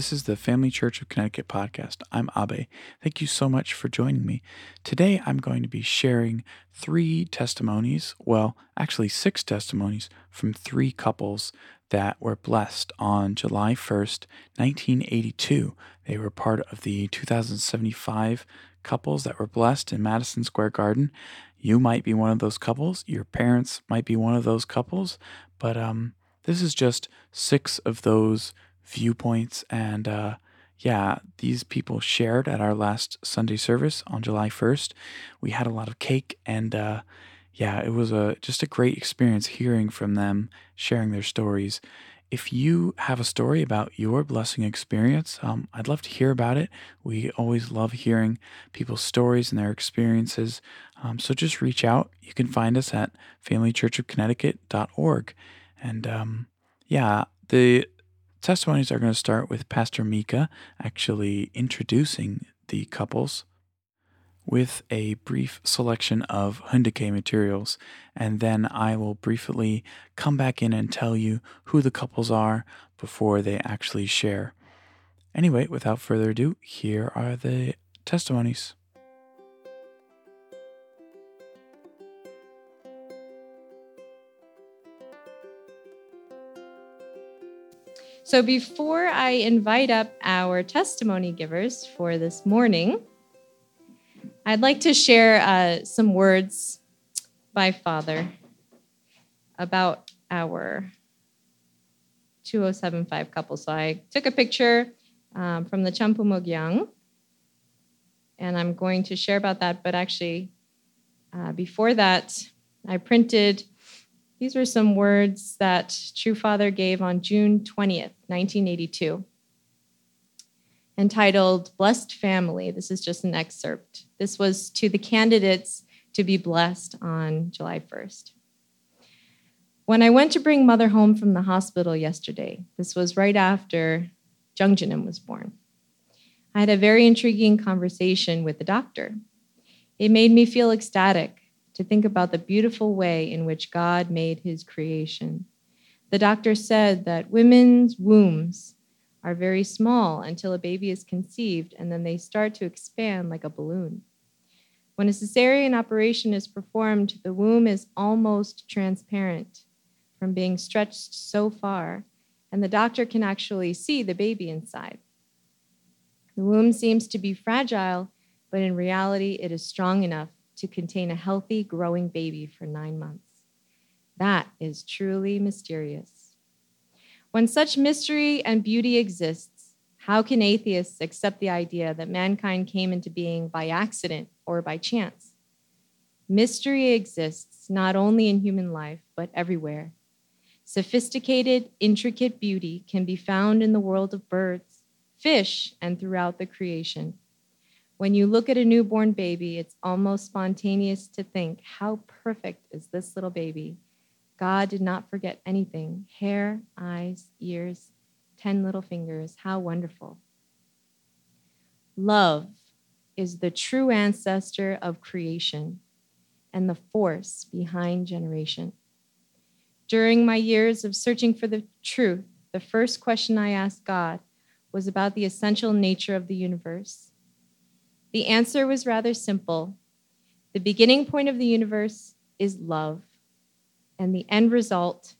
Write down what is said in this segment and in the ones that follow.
This is the Family Church of Connecticut podcast. I'm Abe. Thank you so much for joining me. Today, I'm going to be sharing three testimonies, well, actually, six testimonies from three couples that were blessed on July 1st, 1982. They were part of the 2075 couples that were blessed in Madison Square Garden. You might be one of those couples, your parents might be one of those couples, but um, this is just six of those viewpoints. And uh, yeah, these people shared at our last Sunday service on July 1st. We had a lot of cake and uh, yeah, it was a just a great experience hearing from them, sharing their stories. If you have a story about your blessing experience, um, I'd love to hear about it. We always love hearing people's stories and their experiences. Um, so just reach out. You can find us at familychurchofconnecticut.org. And um, yeah, the testimonies are going to start with Pastor Mika actually introducing the couples with a brief selection of Hyundai materials, and then I will briefly come back in and tell you who the couples are before they actually share. Anyway, without further ado, here are the testimonies. So before I invite up our testimony givers for this morning, I'd like to share uh, some words by Father about our 2075 couple. So I took a picture um, from the Champu Cham Bumo Gyeong, and I'm going to share about that. But actually, uh, before that, I printed these were some words that True Father gave on June 20th, 1982, entitled Blessed Family. This is just an excerpt. This was to the candidates to be blessed on July 1st. When I went to bring mother home from the hospital yesterday, this was right after Jungjinim was born. I had a very intriguing conversation with the doctor. It made me feel ecstatic to think about the beautiful way in which God made his creation. The doctor said that women's wombs are very small until a baby is conceived, and then they start to expand like a balloon. When a cesarean operation is performed, the womb is almost transparent from being stretched so far, and the doctor can actually see the baby inside. The womb seems to be fragile, but in reality, it is strong enough to contain a healthy, growing baby for nine months. That is truly mysterious. When such mystery and beauty exists, how can atheists accept the idea that mankind came into being by accident or by chance? Mystery exists not only in human life, but everywhere. Sophisticated, intricate beauty can be found in the world of birds, fish, and throughout the creation. When you look at a newborn baby, it's almost spontaneous to think, how perfect is this little baby? God did not forget anything hair, eyes, ears, 10 little fingers. How wonderful. Love is the true ancestor of creation and the force behind generation. During my years of searching for the truth, the first question I asked God was about the essential nature of the universe. The answer was rather simple. The beginning point of the universe is love, and the end result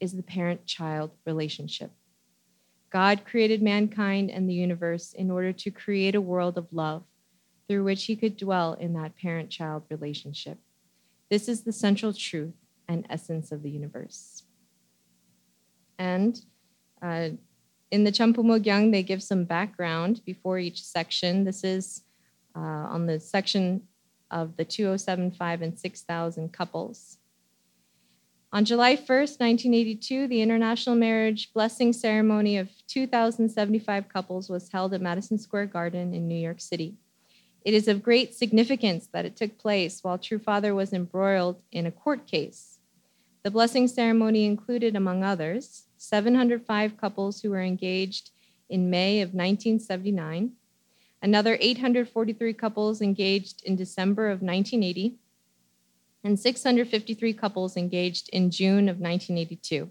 is the parent child relationship. God created mankind and the universe in order to create a world of love through which he could dwell in that parent child relationship. This is the central truth and essence of the universe. And uh, in the Cham Bumo Gyeong, they give some background before each section. This is uh, on the section of the 2075 and 6000 couples. On July 1st, 1982, the international marriage blessing ceremony of 2,075 couples was held at Madison Square Garden in New York City. It is of great significance that it took place while True Father was embroiled in a court case. The blessing ceremony included, among others, 705 couples who were engaged in May of 1979, another 843 couples engaged in December of 1980, and 653 couples engaged in June of 1982.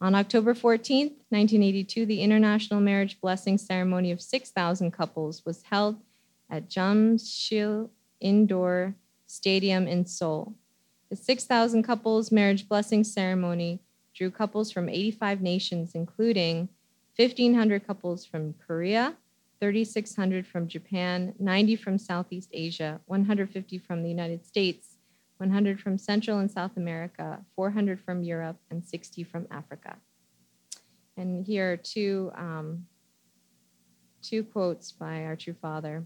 On October 14, 1982, the International Marriage Blessing Ceremony of 6,000 couples was held at Jamsil Indoor Stadium in Seoul. The 6,000 couples marriage blessing ceremony drew couples from 85 nations, including 1,500 couples from Korea, 3,600 from Japan, 90 from Southeast Asia, 150 from the United States, 100 from Central and South America, 400 from Europe, and 60 from Africa. And here are two, um, two quotes by our true father.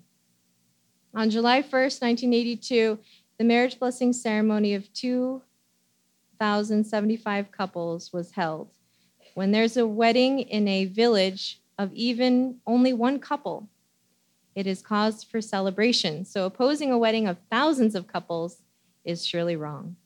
On July 1st, 1982, the marriage blessing ceremony of 2,075 couples was held. When there's a wedding in a village of even only one couple, it is cause for celebration. So opposing a wedding of thousands of couples is surely wrong.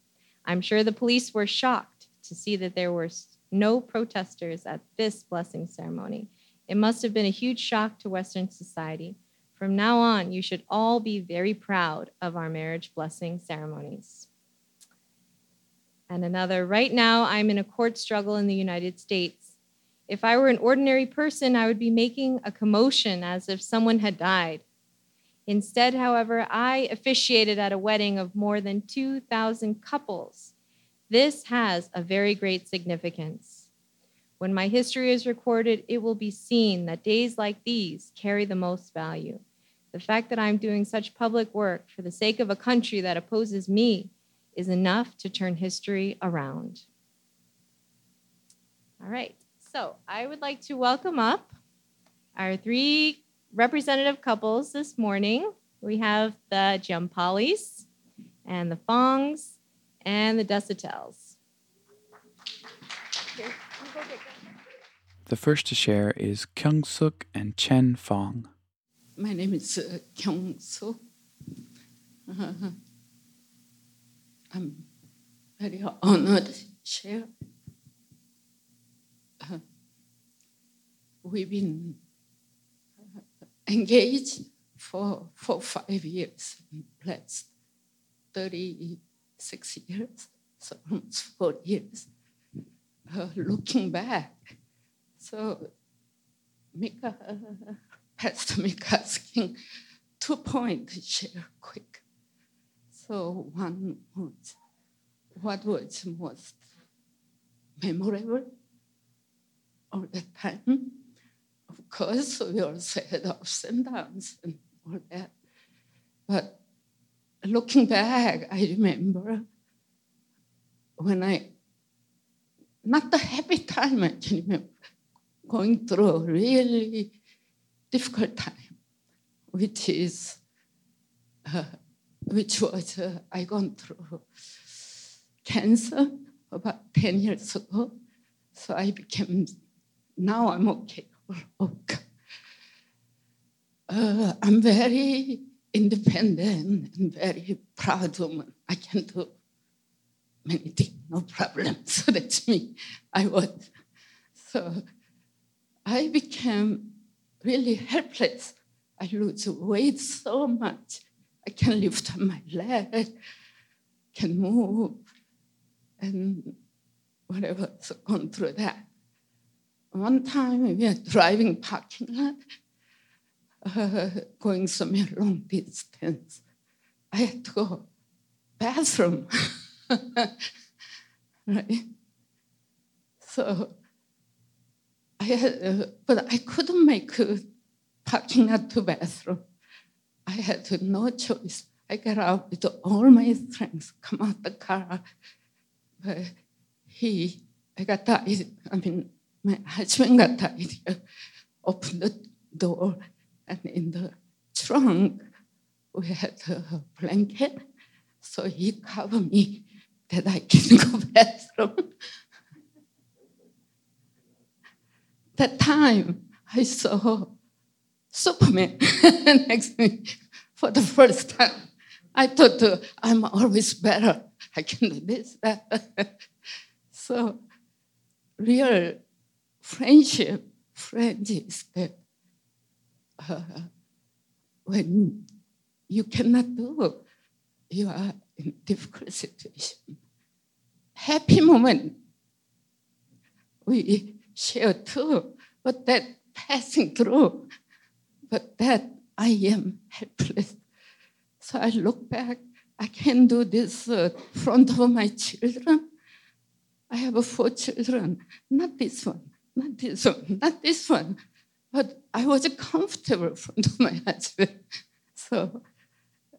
I'm sure the police were shocked to see that there were no protesters at this blessing ceremony. It must have been a huge shock to Western society. From now on, you should all be very proud of our marriage blessing ceremonies. And another, right now, I'm in a court struggle in the United States. If I were an ordinary person, I would be making a commotion as if someone had died. Instead, however, I officiated at a wedding of more than 2,000 couples. This has a very great significance. When my history is recorded, it will be seen that days like these carry the most value. The fact that I'm doing such public work for the sake of a country that opposes me is enough to turn history around. All right, so I would like to welcome up our three representative couples this morning. We have the Jampalis and the Fongs and the Desitels. The first to share is Kyung Suk and Chen Fong. My name is uh, Kyung Soo. Uh, I'm very honored to share. We've been uh, engaged for, for five years, blessed 36 years, so almost four years. Uh, looking back, so Mika Pastor me asking two points share quick. So one was what was most memorable all the time. Of course, we also had ups and downs and all that. But looking back, I remember when I, not the happy time, I can remember going through a really difficult time, which is, uh, which was uh, I gone through cancer about 10 years ago. So I became, now I'm okay. okay. Uh, I'm very independent and very proud woman. I can do many things, no problem. So that's me. I was. So I became really helpless. I lose weight so much. I can lift up my leg, can move, and whatever. So gone through that. One time we were driving parking lot, uh, going somewhere long distance. I had to go bathroom. right? So I had, uh, but I couldn't make a parking lot to bathroom. I had no choice. I got out with all my strength, come out the car. But he, I got idea, I mean, my husband got the idea, opened the door, and in the trunk, we had a blanket. So he covered me that I can go bathroom. that time I saw Superman next to me for the first time. I thought uh, I'm always better. I can do this, that. so, real friendship, friend is that uh, when you cannot do, you are in difficult situation. Happy moment we share too, but that passing through, but that I am helpless. So I look back, I can do this uh, front of my children. I have four children, not this one, not this one, not this one. But I was comfortable in front of my husband. So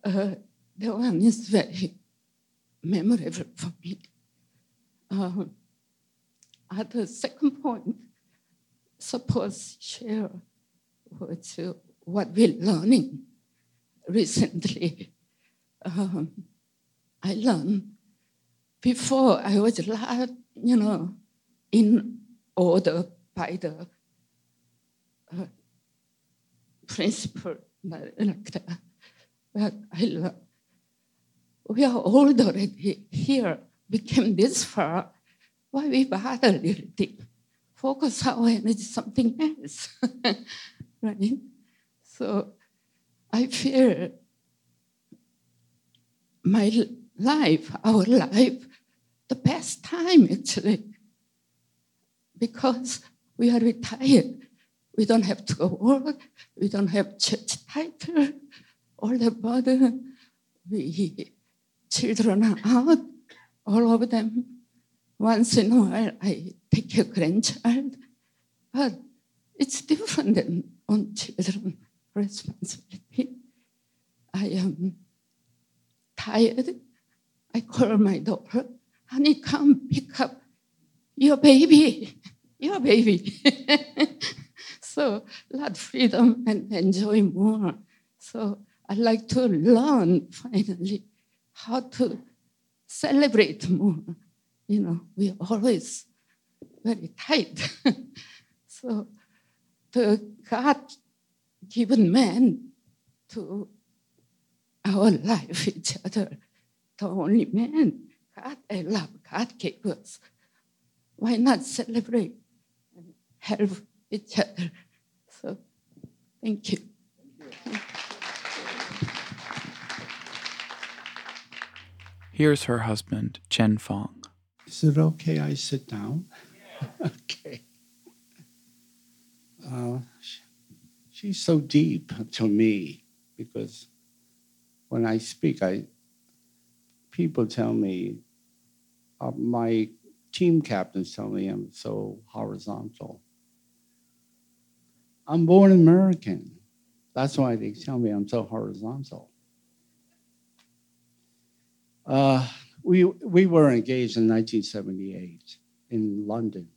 uh, that one is very memorable for me. Um, at the second point, suppose share what, uh, what we're learning recently. Um, I learned before I was, a lot, you know, in order by the uh, principle like that. But I learned we are old already here, became this far. Why we bother little thing? Focus our energy something else, right? So I feel my life, our life, the best time actually, because we are retired. We don't have to go work. We don't have church title, all the burden. We children are out, all of them. Once in a while, I take a grandchild, but it's different than on children responsibility. I am tired. I call my daughter, honey, come pick up your baby, your baby. so lot freedom and enjoy more. So I like to learn finally how to celebrate more. You know, we always very tight. so the God given man to our life, each other, the only man God I love, God gave us. Why not celebrate and help each other? So thank you. Here's her husband, Chen Fong. Is it okay I sit down? okay. Uh, she's so deep to me because when I speak, I people tell me, uh, my team captains tell me I'm so horizontal. I'm born American. That's why they tell me I'm so horizontal. Uh, we, we were engaged in 1978 in London.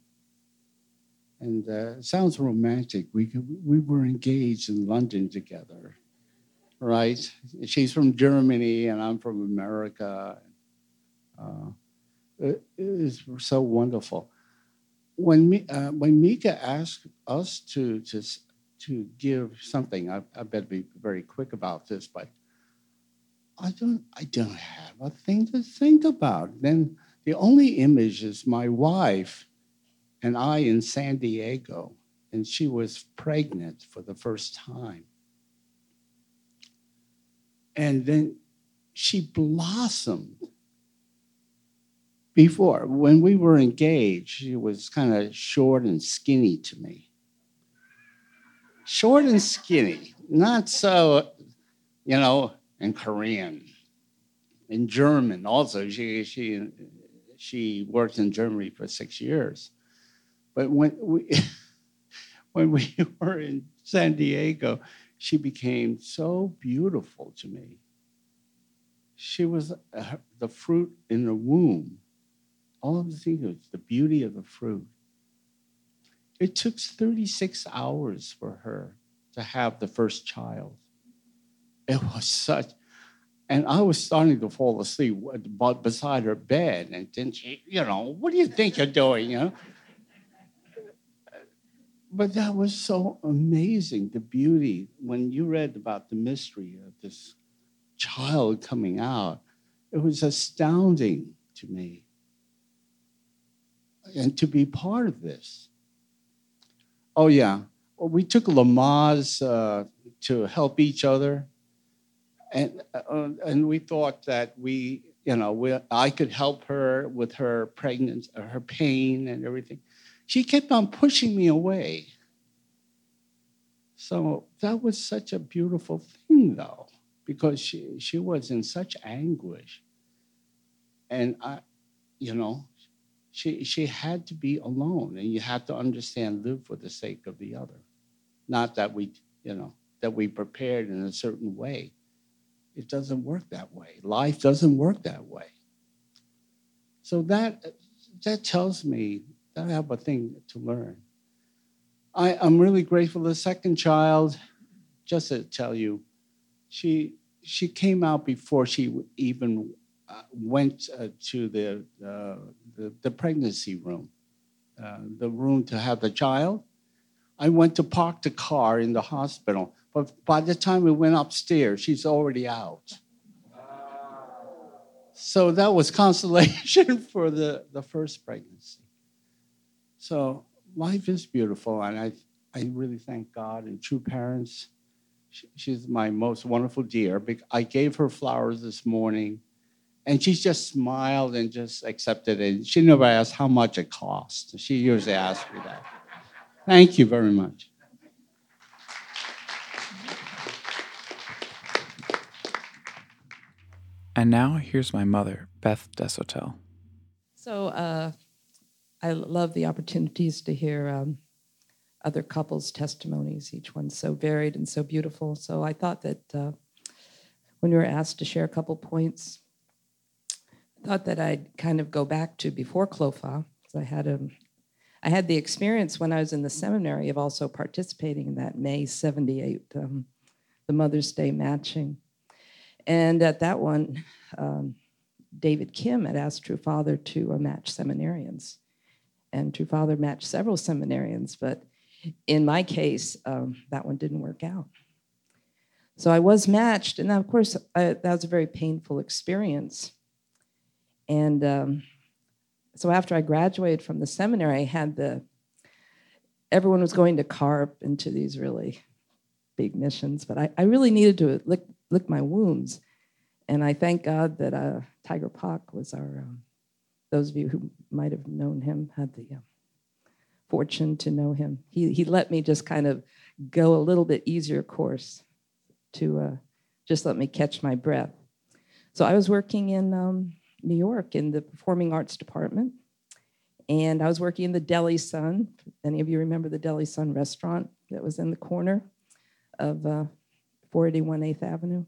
And uh, it sounds romantic. We, we were engaged in London together, right? She's from Germany and I'm from America. Uh, it is so wonderful. When, uh, when Mika asked us to, to, to give something, I, I better be very quick about this, but I don't, I don't have a thing to think about. Then the only image is my wife and I in San Diego, and she was pregnant for the first time. And then she blossomed. Before, when we were engaged, she was kind of short and skinny to me. Short and skinny, not so, you know, in Korean, in German also. She, she, she worked in Germany for six years. But when we, when we were in San Diego, she became so beautiful to me. She was uh, the fruit in the womb. All of the things, the beauty of the fruit. It took 36 hours for her to have the first child. It was such, and I was starting to fall asleep beside her bed. And then she, you know, what do you think you're doing? You know? But that was so amazing, the beauty. When you read about the mystery of this child coming out, it was astounding to me. And to be part of this. Oh, yeah. Well, we took Lamaze uh, to help each other and uh, and we thought that we, you know, we, I could help her with her pregnancy, her pain, and everything. she kept on pushing me away. So that was such a beautiful thing, though, because she, she was in such anguish. And I, you know, she, she had to be alone, and you have to understand, live for the sake of the other. Not that we, you know, that we prepared in a certain way. It doesn't work that way. Life doesn't work that way. So that that tells me that I have a thing to learn. I, I'm really grateful. The second child, just to tell you, she she came out before she even uh, went uh, to the, uh, the, pregnancy room, uh, the room to have the child. I went to park the car in the hospital, but by the time we went upstairs, she's already out. So that was consolation for the, the first pregnancy. So life is beautiful, and I, I really thank God and true parents. she's my most wonderful dear. I gave her flowers this morning, and she just smiled and just accepted it. She never asked how much it cost. She usually asks me that. Thank you very much. And now here's my mother, Beth Desotel. So uh, I love the opportunities to hear um, other couples' testimonies. Each one's so varied and so beautiful. So I thought that uh, when we were asked to share a couple points, I thought that I'd kind of go back to before CLOFA. So I had a, I had the experience when I was in the seminary of also participating in that May 78, um, the Mother's Day matching. And at that one, um, David Kim had asked True Father to uh, match seminarians. And True Father matched several seminarians, but in my case, um, that one didn't work out. So I was matched, and of course, I, that was a very painful experience. And um, so after I graduated from the seminary, I had the everyone was going to CARP into these really big missions, but I, I really needed to lick, lick my wounds. And I thank God that uh, Tiger Pak was our, um, those of you who might have known him had the uh, fortune to know him. He, he let me just kind of go a little bit easier course to uh, just let me catch my breath. So I was working in um, New York in the performing arts department. And I was working in the Deli Sun. Any of you remember the Deli Sun restaurant that was in the corner of uh, 481 8th Avenue?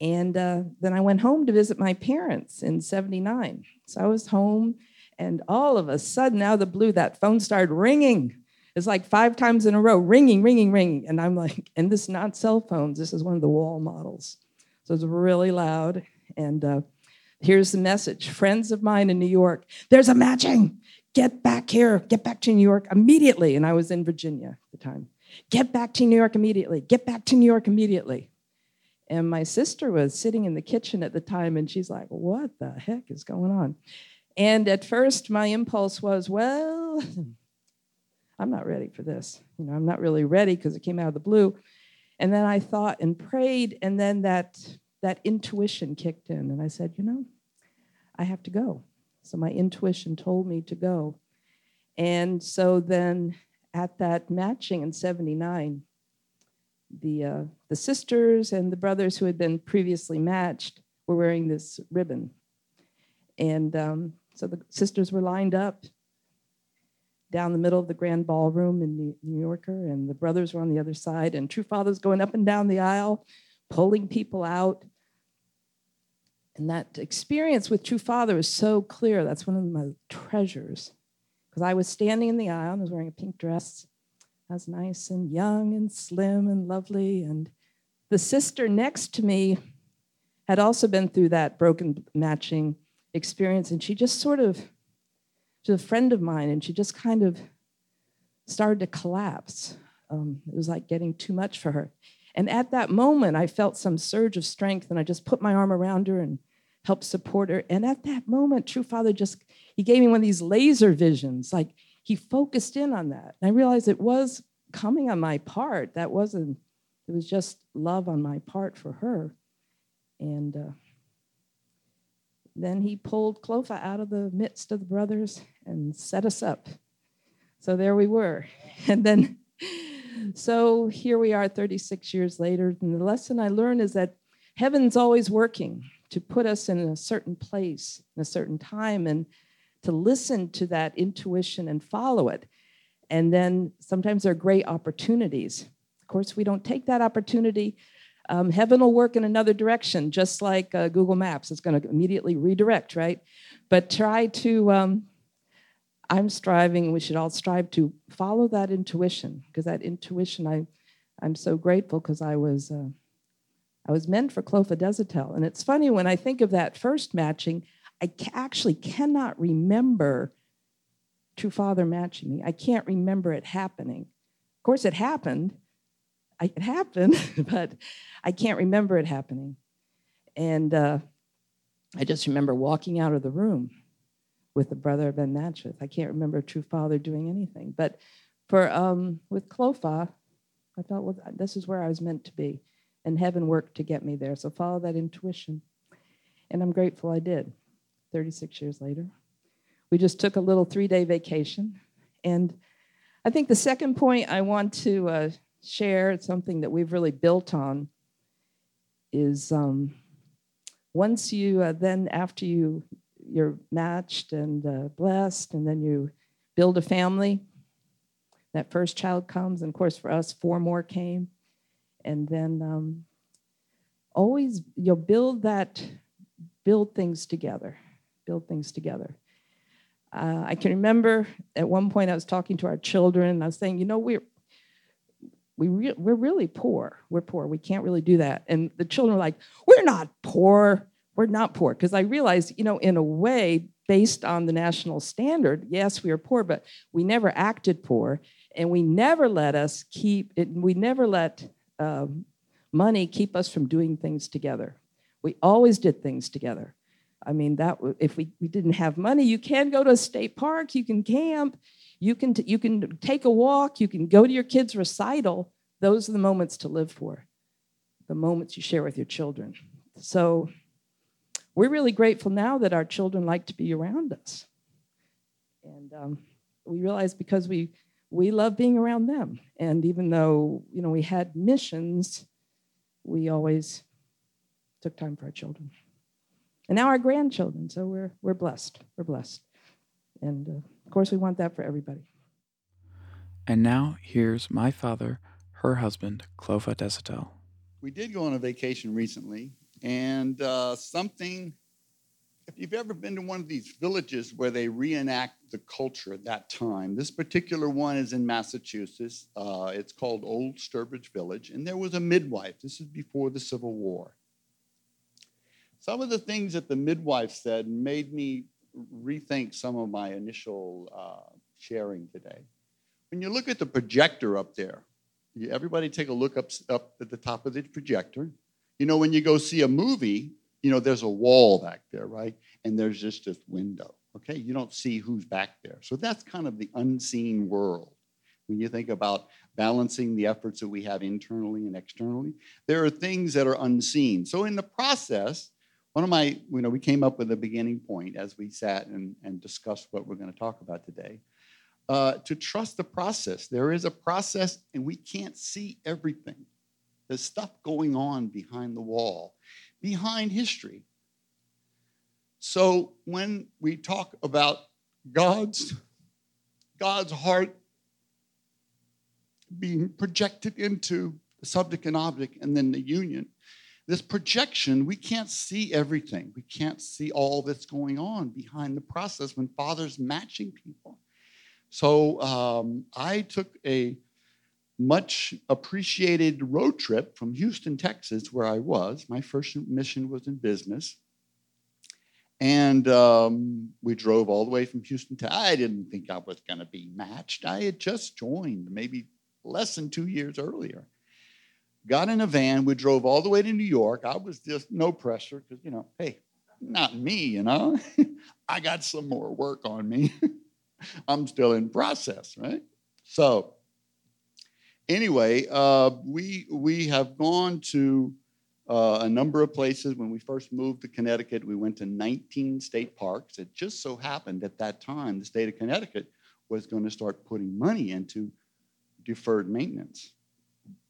And uh, then I went home to visit my parents in 79. So I was home, and all of a sudden, out of the blue, that phone started ringing. It's like five times in a row, ringing, ringing, ringing. And I'm like, and this is not cell phones, this is one of the wall models. So it's really loud. And uh, here's the message friends of mine in New York, there's a matching. Get back here, get back to New York immediately. And I was in Virginia at the time. Get back to New York immediately. Get back to New York immediately. And my sister was sitting in the kitchen at the time and she's like, What the heck is going on? And at first, my impulse was, Well, I'm not ready for this. You know, I'm not really ready because it came out of the blue. And then I thought and prayed, and then that, that intuition kicked in. And I said, You know, I have to go. So my intuition told me to go. And so then at that matching in 79, the, uh, the sisters and the brothers who had been previously matched were wearing this ribbon. And um, so the sisters were lined up down the middle of the grand ballroom in New, New Yorker, and the brothers were on the other side, and True Father's going up and down the aisle, pulling people out. And that experience with True Father is so clear. That's one of my treasures. Because I was standing in the aisle, and I was wearing a pink dress, I was nice and young and slim and lovely. And the sister next to me had also been through that broken matching experience. And she just sort of, she's a friend of mine, and she just kind of started to collapse. Um, it was like getting too much for her. And at that moment, I felt some surge of strength, and I just put my arm around her and helped support her. And at that moment, True Father just, he gave me one of these laser visions, like he focused in on that. And I realized it was coming on my part. That wasn't, it was just love on my part for her. And uh, then he pulled Clofa out of the midst of the brothers and set us up. So there we were. And then, so here we are 36 years later. And the lesson I learned is that heaven's always working to put us in a certain place, in a certain time, and to listen to that intuition and follow it. And then sometimes there are great opportunities. Of course, we don't take that opportunity. Um, heaven will work in another direction, just like uh, Google Maps. It's going to immediately redirect, right? But try to, um, I'm striving, we should all strive to follow that intuition, because that intuition, I, I'm so grateful because I was. Uh, I was meant for clofazepam. And it's funny when I think of that first matching, I actually cannot remember True Father matching me. I can't remember it happening. Of course, it happened. It happened, but I can't remember it happening. And uh, I just remember walking out of the room with the brother been matched with. I can't remember a True Father doing anything. But for um, with Clofa, I thought, well, this is where I was meant to be. And heaven worked to get me there. So follow that intuition. And I'm grateful I did 36 years later. We just took a little three day vacation. And I think the second point I want to uh, share, something that we've really built on, is um, once you uh, then, after you, you're matched and uh, blessed, and then you build a family, that first child comes. And of course, for us, four more came. And then um, always you'll build that, build things together, build things together. Uh, I can remember at one point I was talking to our children. And I was saying, you know, we're we re- we're really poor. We're poor. We can't really do that. And the children were like, we're not poor. We're not poor. Because I realized, you know, in a way, based on the national standard, yes, we are poor, but we never acted poor, and we never let us keep it. We never let um, money keep us from doing things together. We always did things together. I mean, that if we, we didn't have money, you can go to a state park, you can camp, you can, t- you can take a walk, you can go to your kids' recital. Those are the moments to live for, the moments you share with your children. So we're really grateful now that our children like to be around us. And um, we realize because we, we love being around them. And even though, you know, we had missions, we always took time for our children and now our grandchildren. So we're we're blessed. We're blessed, and uh, of course we want that for everybody. And now here's my father, her husband, Clova Desatel. We did go on a vacation recently, and uh, something. If you've ever been to one of these villages where they reenact the culture at that time, this particular one is in Massachusetts. Uh, it's called Old Sturbridge Village, and there was a midwife. This is before the Civil War some of the things that the midwife said made me rethink some of my initial uh, sharing today. When you look at the projector up there, everybody take a look up, up at the top of the projector. You know, when you go see a movie, you know, there's a wall back there, right? And there's just this window, okay? You don't see who's back there. So that's kind of the unseen world. When you think about balancing the efforts that we have internally and externally, there are things that are unseen. So in the process, one of my, you know, we came up with a beginning point as we sat and, and discussed what we're going to talk about today. Uh, to trust the process. There is a process, and we can't see everything. There's stuff going on behind the wall, behind history. So when we talk about God's God's heart being projected into the subject and object, and then the union, this projection, we can't see everything. We can't see all that's going on behind the process when Father's matching people. So um, I took a much appreciated road trip from Houston, Texas, where I was. My first mission was in business. And um, we drove all the way from Houston to. I didn't think I was going to be matched. I had just joined maybe less than two years earlier got in a van. We drove all the way to New York. I was just no pressure because, you know, hey, not me, you know. I got some more work on me. I'm still in process, right? So, anyway, uh, we we have gone to uh, a number of places. When we first moved to Connecticut, we went to 19 state parks. It just so happened at that time, the state of Connecticut was going to start putting money into deferred maintenance,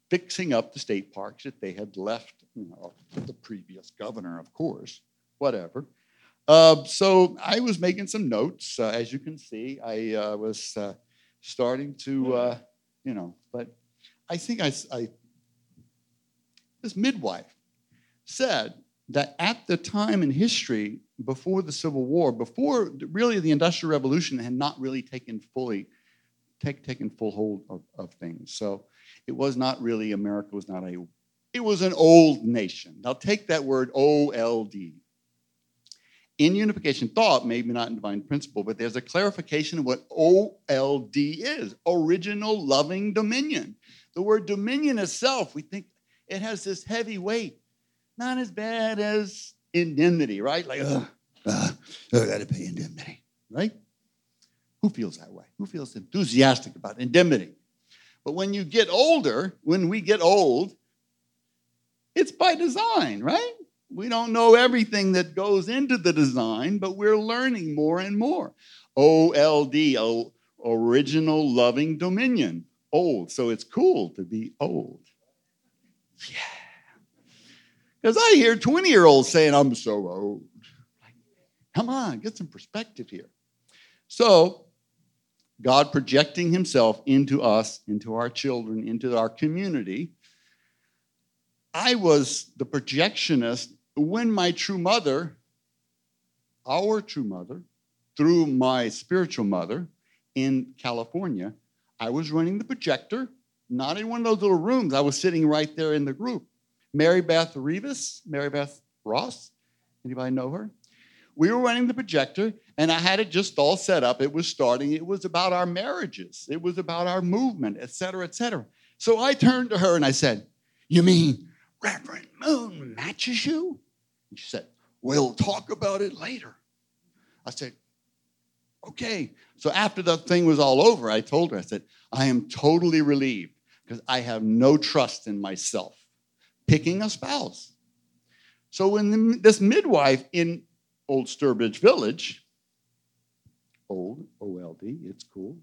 fixing up the state parks that they had left, you know, the previous governor, of course, whatever. Uh, so I was making some notes. Uh, as you can see, I uh, was uh, starting to, you know, I think I, I, this midwife said that at the time in history before the Civil War, before really the Industrial Revolution had not really taken fully, take, taken full hold of, of things. So it was not really, America was not a, it was an old nation. Now take that word OLD. In unification thought, maybe not in divine principle, but there's a clarification of what OLD is original loving dominion. The word dominion itself, we think it has this heavy weight, not as bad as indemnity, right? Like, ugh, ugh, I got to pay indemnity, right? Who feels that way? Who feels enthusiastic about indemnity? But when you get older, when we get old, it's by design, right? We don't know everything that goes into the design, but we're learning more and more. OLD, original loving dominion, old. So it's cool to be old. Yeah. Because I hear 20 year olds saying, I'm so old. Come on, get some perspective here. So, God projecting Himself into us, into our children, into our community. I was the projectionist when my true mother, our true mother, through my spiritual mother in California, I was running the projector, not in one of those little rooms. I was sitting right there in the group. Mary Beth Rivas, Mary Beth Ross, anybody know her? We were running the projector, and I had it just all set up. It was starting. It was about our marriages. It was about our movement, et cetera, et cetera. So I turned to her and I said, "You mean Reverend Moon matches you?" And she said, We'll talk about it later. I said, Okay. So after the thing was all over, I told her, I said, I am totally relieved because I have no trust in myself picking a spouse. So when the, this midwife in Old Sturbridge Village, old, OLD, it's cool,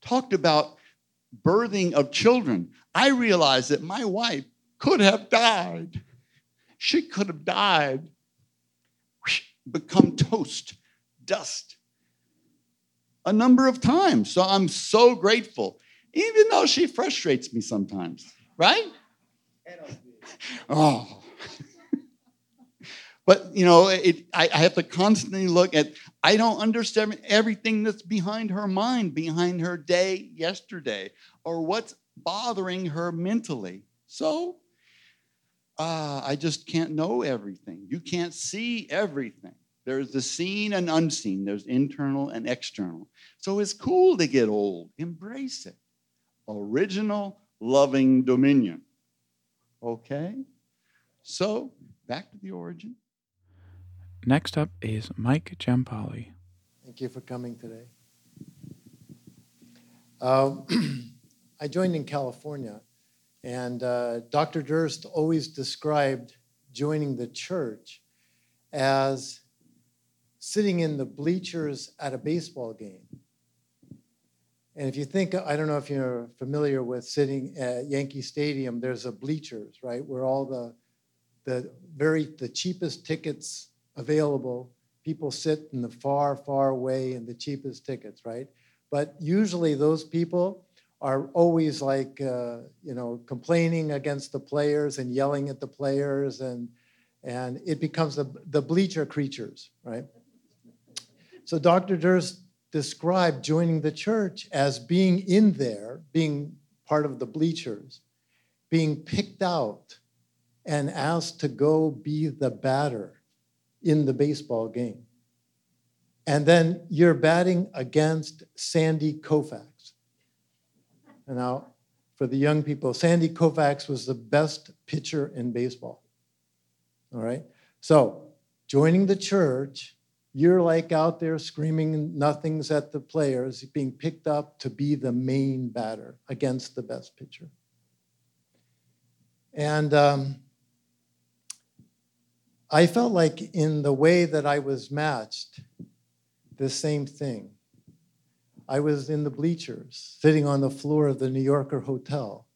talked about birthing of children, I realized that my wife could have died. She could have died, become toast, dust a number of times. So I'm so grateful, even though she frustrates me sometimes, right? Oh. but, you know, it, I, I have to constantly look at, I don't understand everything that's behind her mind, behind her day yesterday, or what's bothering her mentally. So uh, I just can't know everything. You can't see everything. There's the seen and unseen, there's internal and external. So it's cool to get old. Embrace it. Original loving dominion. Okay? So back to the origin. Next up is Mike Jampali. Thank you for coming today. Um, I joined in California and uh, Dr. Durst always described joining the church as sitting in the bleachers at a baseball game. And if you think, I don't know if you're familiar with sitting at Yankee Stadium, there's a bleachers, right, where all the the very the cheapest tickets available, people sit in the far, far away in the cheapest tickets, right? But usually those people are always like, uh, you know, complaining against the players and yelling at the players, and and it becomes the, the bleacher creatures, right? So Dr. Durst described joining the church as being in there, being part of the bleachers, being picked out and asked to go be the batter in the baseball game. And then you're batting against Sandy Koufax. And now, for the young people, Sandy Koufax was the best pitcher in baseball. All right? So, joining the church, you're like out there screaming nothings at the players, being picked up to be the main batter against the best pitcher. And um, I felt like, in the way that I was matched, the same thing. I was in the bleachers, sitting on the floor of the New Yorker hotel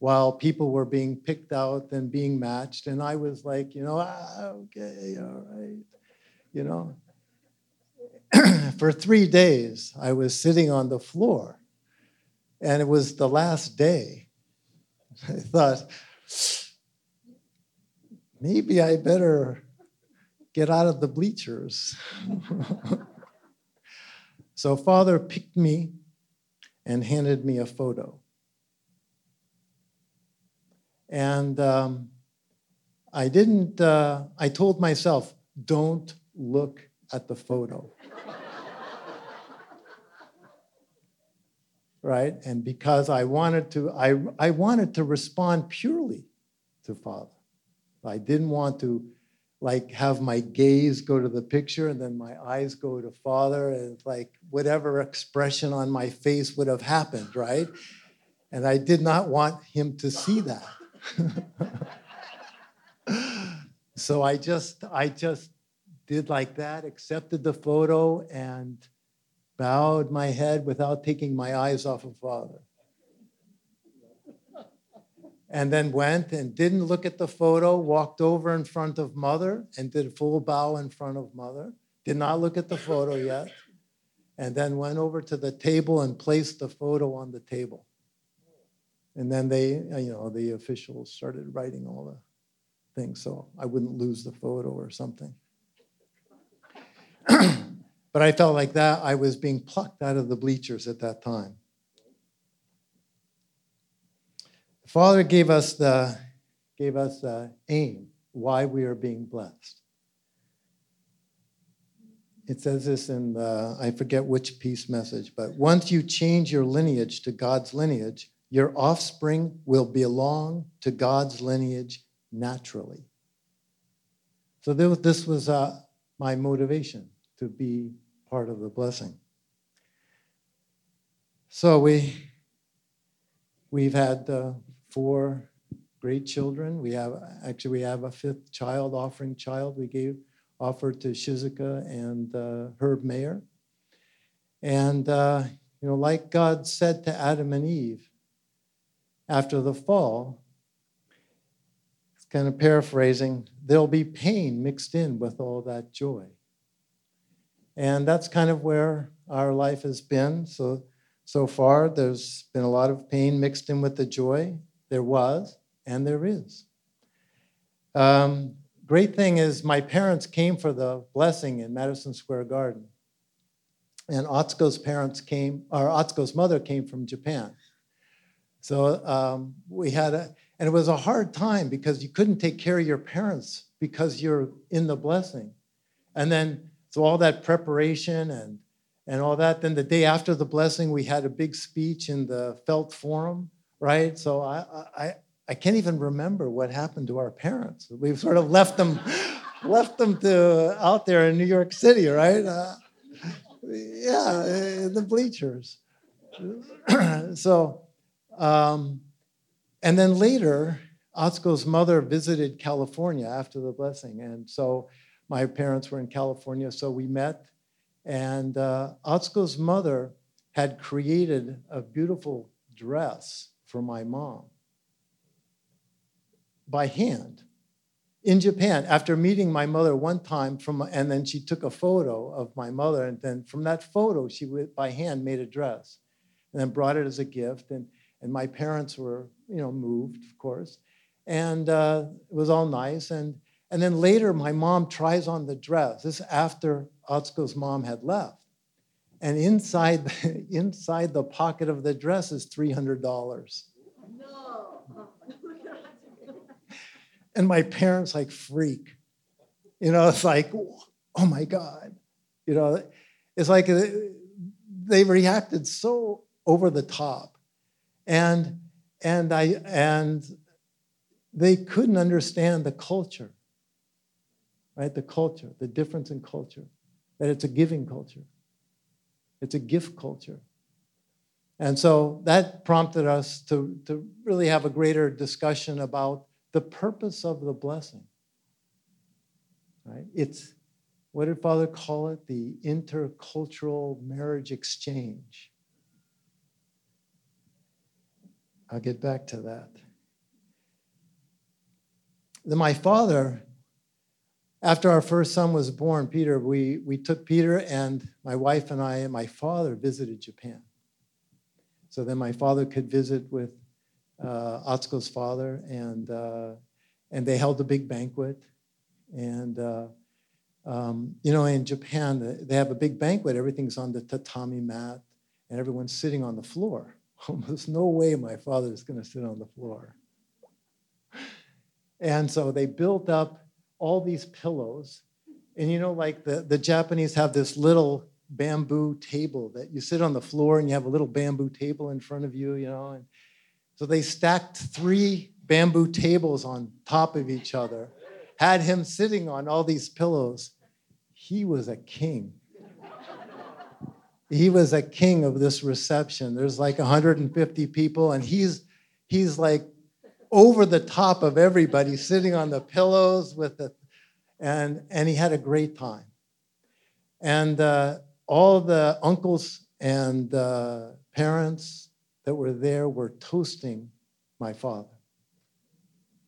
while people were being picked out and being matched. And I was like, you know, ah, okay, all right, you know. For three days, I was sitting on the floor, and it was the last day. I thought, maybe I better get out of the bleachers. so, Father picked me and handed me a photo. And um, I didn't, uh, I told myself, don't look at the photo. right? And because I wanted to, I, I wanted to respond purely to Father. I didn't want to like have my gaze go to the picture and then my eyes go to Father and like whatever expression on my face would have happened, right? And I did not want him to see that. so I just I just did like that, accepted the photo and bowed my head without taking my eyes off of Father. And then went and didn't look at the photo, walked over in front of Mother and did a full bow in front of Mother. Did not look at the photo yet. And then went over to the table and placed the photo on the table. And then they, you know, the officials started writing all the things so I wouldn't lose the photo or something. But I felt like that I was being plucked out of the bleachers at that time. The Father gave us the gave us the aim why we are being blessed. It says this in the, I forget which peace message, but once you change your lineage to God's lineage, your offspring will belong to God's lineage naturally. So this was uh, my motivation to be part of the blessing. So we we've had uh, four great children. We have actually we have a fifth child offering child. We gave offered to Shizuka and uh, Herb Mayer. And uh, you know, like God said to Adam and Eve, after the fall, it's kind of paraphrasing, there'll be pain mixed in with all that joy. And that's kind of where our life has been. So, so far, there's been a lot of pain mixed in with the joy. There was, and there is. Um, great thing is, my parents came for the blessing in Madison Square Garden. And Atsuko's parents came, or Atsuko's mother came from Japan. So um, we had a, and it was a hard time because you couldn't take care of your parents because you're in the blessing. And then, so all that preparation and, and all that. Then the day after the blessing, we had a big speech in the Felt Forum, right? So I, I, I can't even remember what happened to our parents. We've sort of left them, left them to out there in New York City, right? Uh, yeah, in the bleachers. so um, and then later, Atsuko's mother visited California after the blessing. And so my parents were in California, so we met. And uh, Atsuko's mother had created a beautiful dress for my mom by hand in Japan after meeting my mother one time from and then she took a photo of my mother and then from that photo she by hand made a dress and then brought it as a gift and and my parents were, you know, moved, of course, and uh, it was all nice. And and then later, my mom tries on the dress. This after Atsuko's mom had left, and inside inside the pocket of the dress is three hundred dollars. No. and my parents like freak, you know. It's like, oh my god, you know. It's like uh, they reacted so over the top and and I and they couldn't understand the culture, right? The culture, the difference in culture, that it's a giving culture, it's a gift culture. And so that prompted us to, to really have a greater discussion about the purpose of the blessing. Right? It's, what did Father call it? The intercultural marriage exchange. I'll get back to that. Then my father, after our first son was born, Peter, we, we took Peter and my wife and I and my father visited Japan. So then my father could visit with uh, Atsuko's father, and, uh, and they held a big banquet. And, uh, um, you know, in Japan, they have a big banquet, everything's on the tatami mat, and everyone's sitting on the floor. There's no way my father is going to sit on the floor. And so they built up all these pillows. And you know, like the, the Japanese have this little bamboo table that you sit on the floor and you have a little bamboo table in front of you, you know. And so they stacked three bamboo tables on top of each other, had him sitting on all these pillows. He was a king. He was a king of this reception. There's like 150 people, and he's he's like over the top of everybody, sitting on the pillows with and and he had a great time. And uh, all the uncles and uh, parents that were there were toasting my father.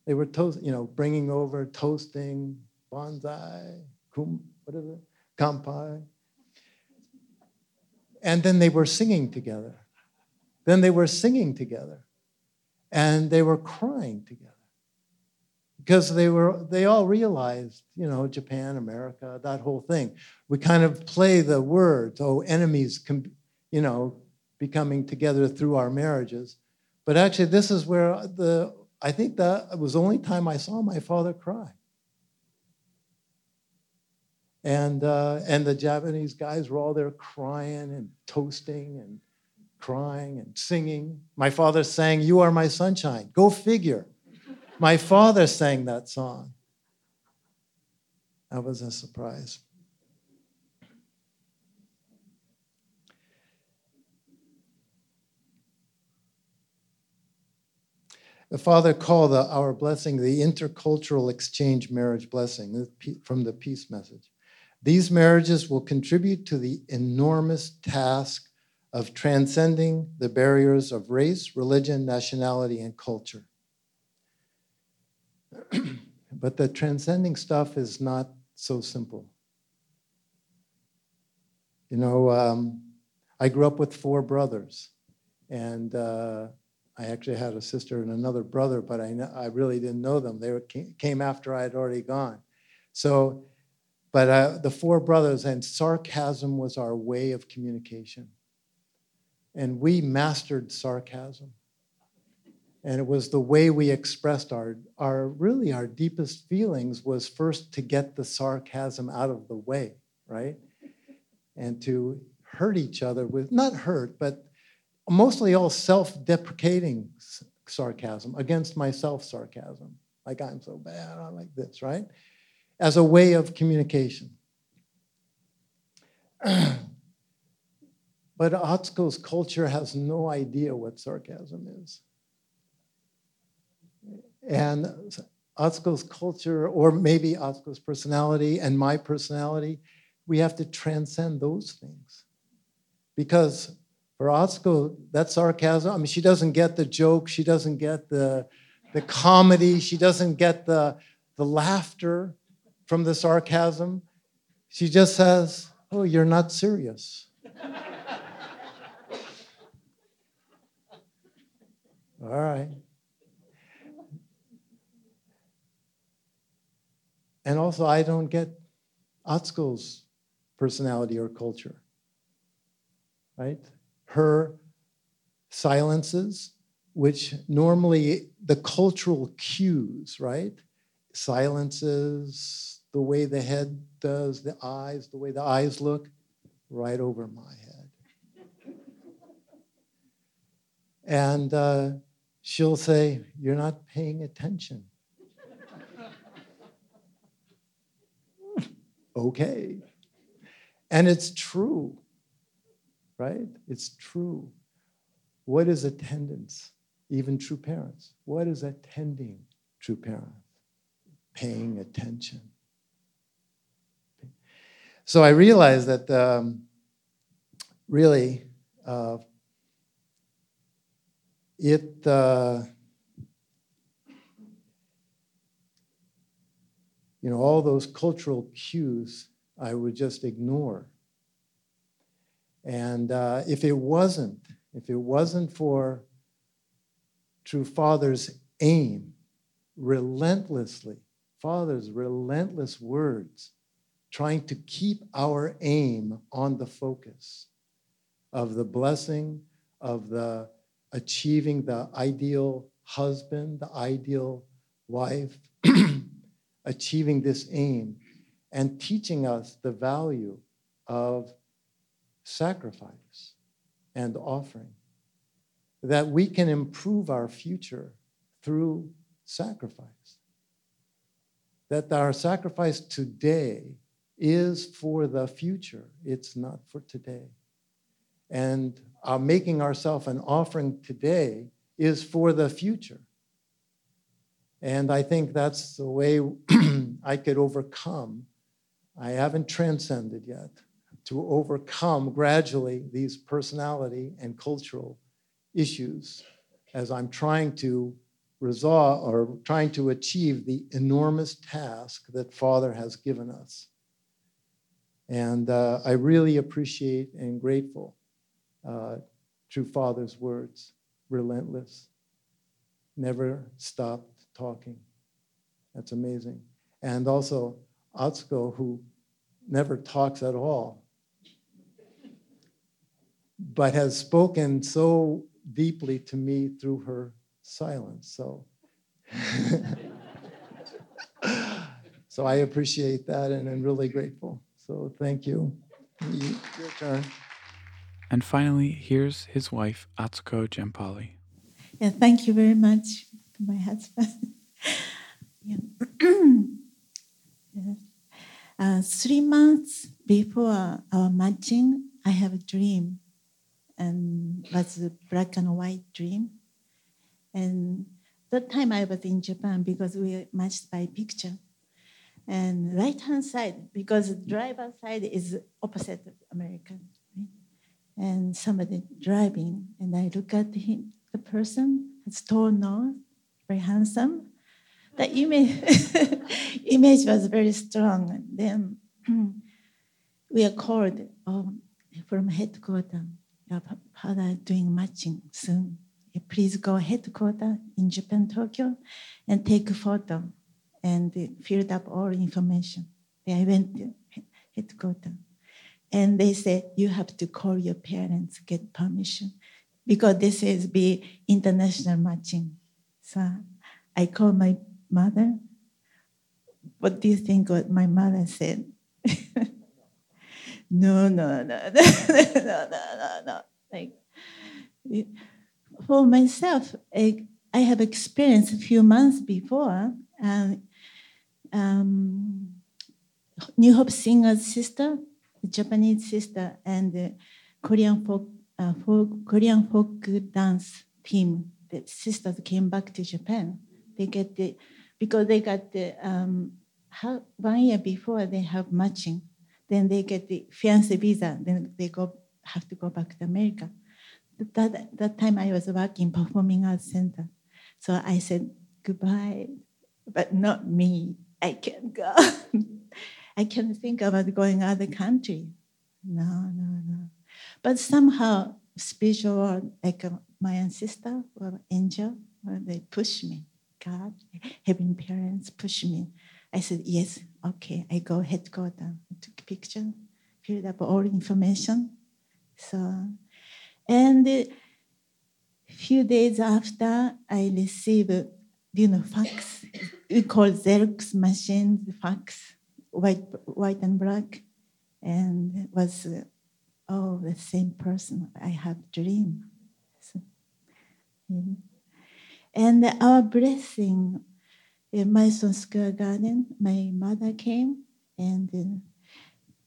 They were toast, you know, bringing over toasting, bonsai, kum, what is it, kampai. And then they were singing together. Then they were singing together, and they were crying together. Because they were they all realized you know japan america that whole thing. We kind of play the words oh enemies com- you know becoming together through our marriages. But actually this is where the i think that was the only time i saw my father cry. And uh, and the japanese guys were all there crying and toasting and crying and singing my father sang you are my sunshine go figure my father sang that song. That was a surprise. The Father called the, our blessing the intercultural exchange marriage blessing from the peace message. These marriages will contribute to the enormous task of transcending the barriers of race, religion, nationality, and culture. but the transcending stuff is not so simple. You know, um, I grew up with four brothers, and uh, I actually had a sister and another brother, but I, I really didn't know them. They were, came after I had already gone. So, but uh, the four brothers, and sarcasm was our way of communication. And we mastered sarcasm. And it was the way we expressed our, our really our deepest feelings was first to get the sarcasm out of the way right? And to hurt each other with not hurt but mostly all self-deprecating sarcasm against myself sarcasm. Like i'm so bad i'm like this right? As a way of communication but Atsuko's culture has no idea what sarcasm is and Atsuko's culture, or maybe Atsuko's personality and my personality, we have to transcend those things. Because for Atsuko, that sarcasm, I mean, she doesn't get the joke, she doesn't get the, the comedy, she doesn't get the, the laughter from the sarcasm. She just says, Oh, you're not serious. All right. And also, I don't get Atsuko's personality or culture, right? Her silences, which normally the cultural cues, right? Silences, the way the head does, the eyes, the way the eyes look, right over my head. and uh, she'll say, You're not paying attention. okay. And it's true, right? It's true. What is attendance? Even true parents. What is attending true parents? Paying attention. so I realized that um, really uh, it. Uh, you know, all those cultural cues I would just ignore. And uh, if it wasn't, if it wasn't for true Father's aim, relentlessly, Father's relentless words, trying to keep our aim on the focus of the blessing, of the achieving the ideal husband, the ideal wife, achieving this aim, and teaching us the value of sacrifice and offering. That we can improve our future through sacrifice. That our sacrifice today is for the future, it's not for today. And our making ourselves an offering today is for the future. And I think that's the way I could overcome. I haven't transcended yet to overcome gradually these personality and cultural issues as I'm trying to resolve or trying to achieve the enormous task that Father has given us. And uh, I really appreciate and grateful uh, to Father's words, relentless, never stopped talking. That's amazing. And also Atsuko, who never talks at all, but has spoken so deeply to me through her silence. So, so I appreciate that and I'm really grateful. So thank you. Your turn. And finally, here's his wife, Atsuko Gempali. Yeah, thank you very much my husband. yeah. yeah. Uh, three months before our matching, I have a dream, and was a black and white dream. And that time I was in Japan because we matched by picture. And right hand side, because driver side is opposite of American? And somebody driving, and I look at him, the person has tall nose, very handsome. The image, image was very strong. And then we are called um, from headquarters. Your father doing matching soon. Please go headquarters in Japan, Tokyo, and take a photo and filled up all information. Then I went to headquarters. And they said, you have to call your parents, get permission, because this is be international matching. So I called my mother. What do you think what my mother said? no, no, no, no, no, no, no, no. Like, for myself, I, I have experienced a few months before, and um, New Hope Singer's sister, Japanese sister, and the Korean folk, uh, folk, Korean folk dance team. The sisters came back to Japan. They get the because they got the um, how, one year before they have matching. Then they get the fiance visa. Then they go have to go back to America. That that time I was working performing arts center, so I said goodbye, but not me. I can't go. I can't think about going other country. No, no, no. But somehow spiritual, like uh, my ancestor or angel, they push me. God, Heavenly parents push me. I said, yes, okay. I go headquarters, took picture, filled up all information. So, and a few days after, I received, you know, fax. We call Xerox machines fax, white, white and black, and was, uh, oh, the same person. I have dream. So, yeah. And our blessing in Madison Square Garden, my mother came and uh,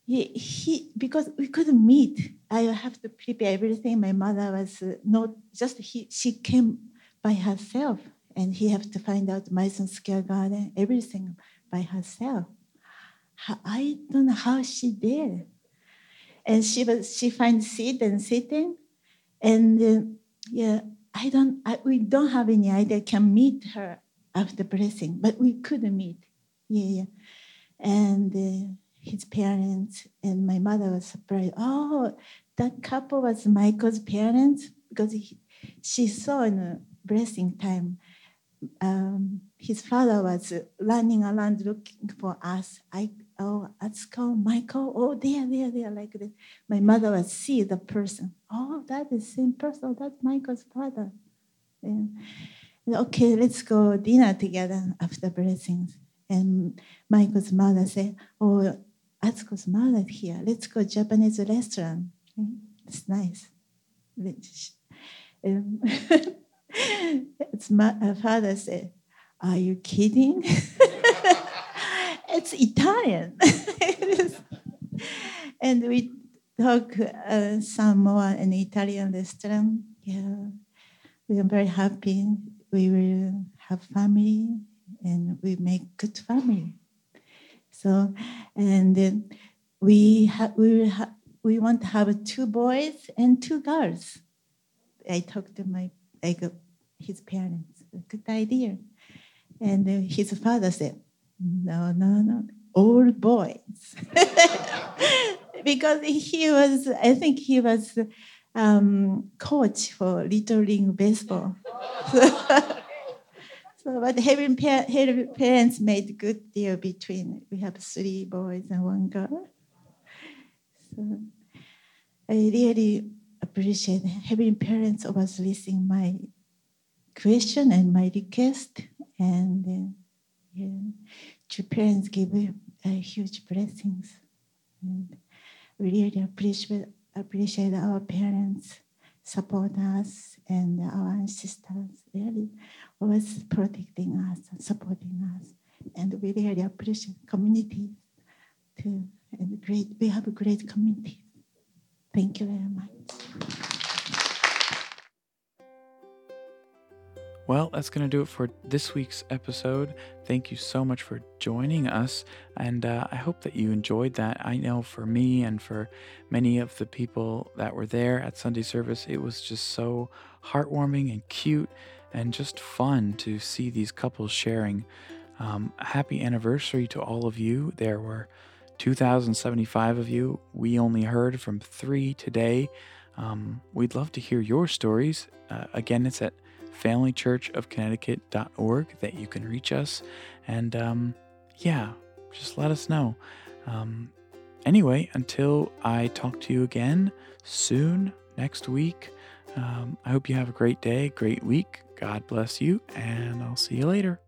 he, he, because we couldn't meet, I have to prepare everything. My mother was uh, not just he, she came by herself, and he have to find out Madison Square Garden, everything by herself. I don't know how she did. And she was she finds seat and sitting, and uh, yeah, I don't. I, we don't have any idea can meet her after blessing, but we couldn't meet. Yeah, yeah. And uh, his parents and my mother was surprised. Oh, that couple was Michael's parents because he, she saw in a blessing time. Um, his father was running around looking for us. I oh, let's go, Michael. Oh, there, there, there, like this. My mother was see the person. Oh, that is same person. That's Michael's father. And, okay, let's go dinner together after blessings. And Michael's mother said, "Oh, Atsuko's mother here. Let's go Japanese restaurant. It's nice." Um, it's my father said, "Are you kidding? it's Italian." and we talk uh, some more in Italian restaurant. Yeah, we are very happy. We will have family, and we make good family. So, and we ha- we will ha- we want to have two boys and two girls. I talked to my like his parents. Good idea. And his father said, "No, no, no, all boys," because he was. I think he was um, coach for Little League baseball. So, but Heavenly pa- parents made a good deal between. We have three boys and one girl. So I really appreciate Heavenly parents always listening my question and my request, and uh, yeah, parents give uh, huge blessings. And we really appreciate appreciate our parents support us and our ancestors really always protecting us and supporting us. And we really appreciate community too. And great, we have a great community. Thank you very much. Well, that's going to do it for this week's episode. Thank you so much for joining us. And uh, I hope that you enjoyed that. I know for me and for many of the people that were there at Sunday service, it was just so heartwarming and cute and just fun to see these couples sharing. Um, happy anniversary to all of you. There were 2,075 of you. We only heard from three today. Um, we'd love to hear your stories. Uh, again, it's at familychurchofconnecticut.org that you can reach us. And um, yeah, just let us know. Um, anyway, until I talk to you again soon, next week, um, I hope you have a great day, great week. God bless you, and I'll see you later.